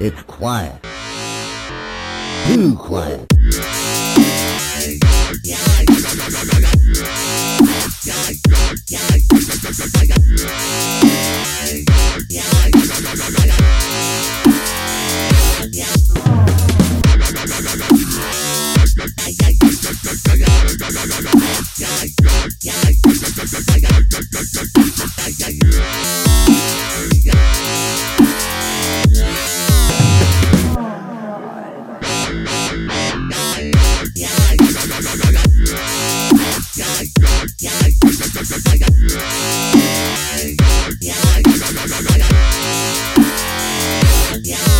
It's quiet. Too quiet. Yeah.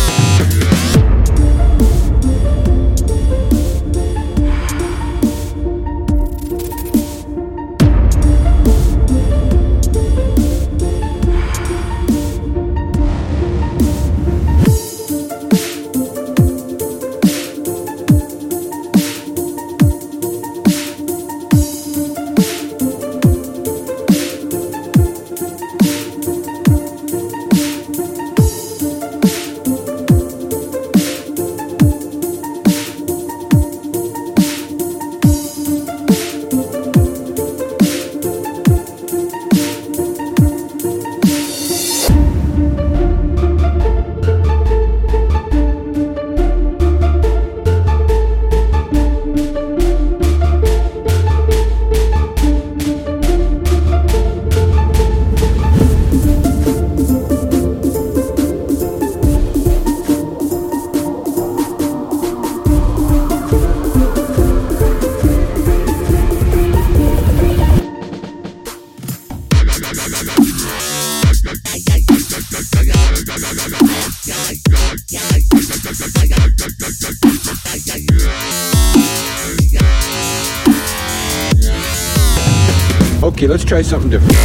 Okay, let's try something different.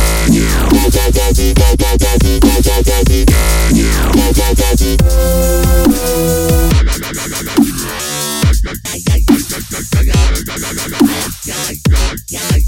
Yeah.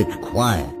It's quiet.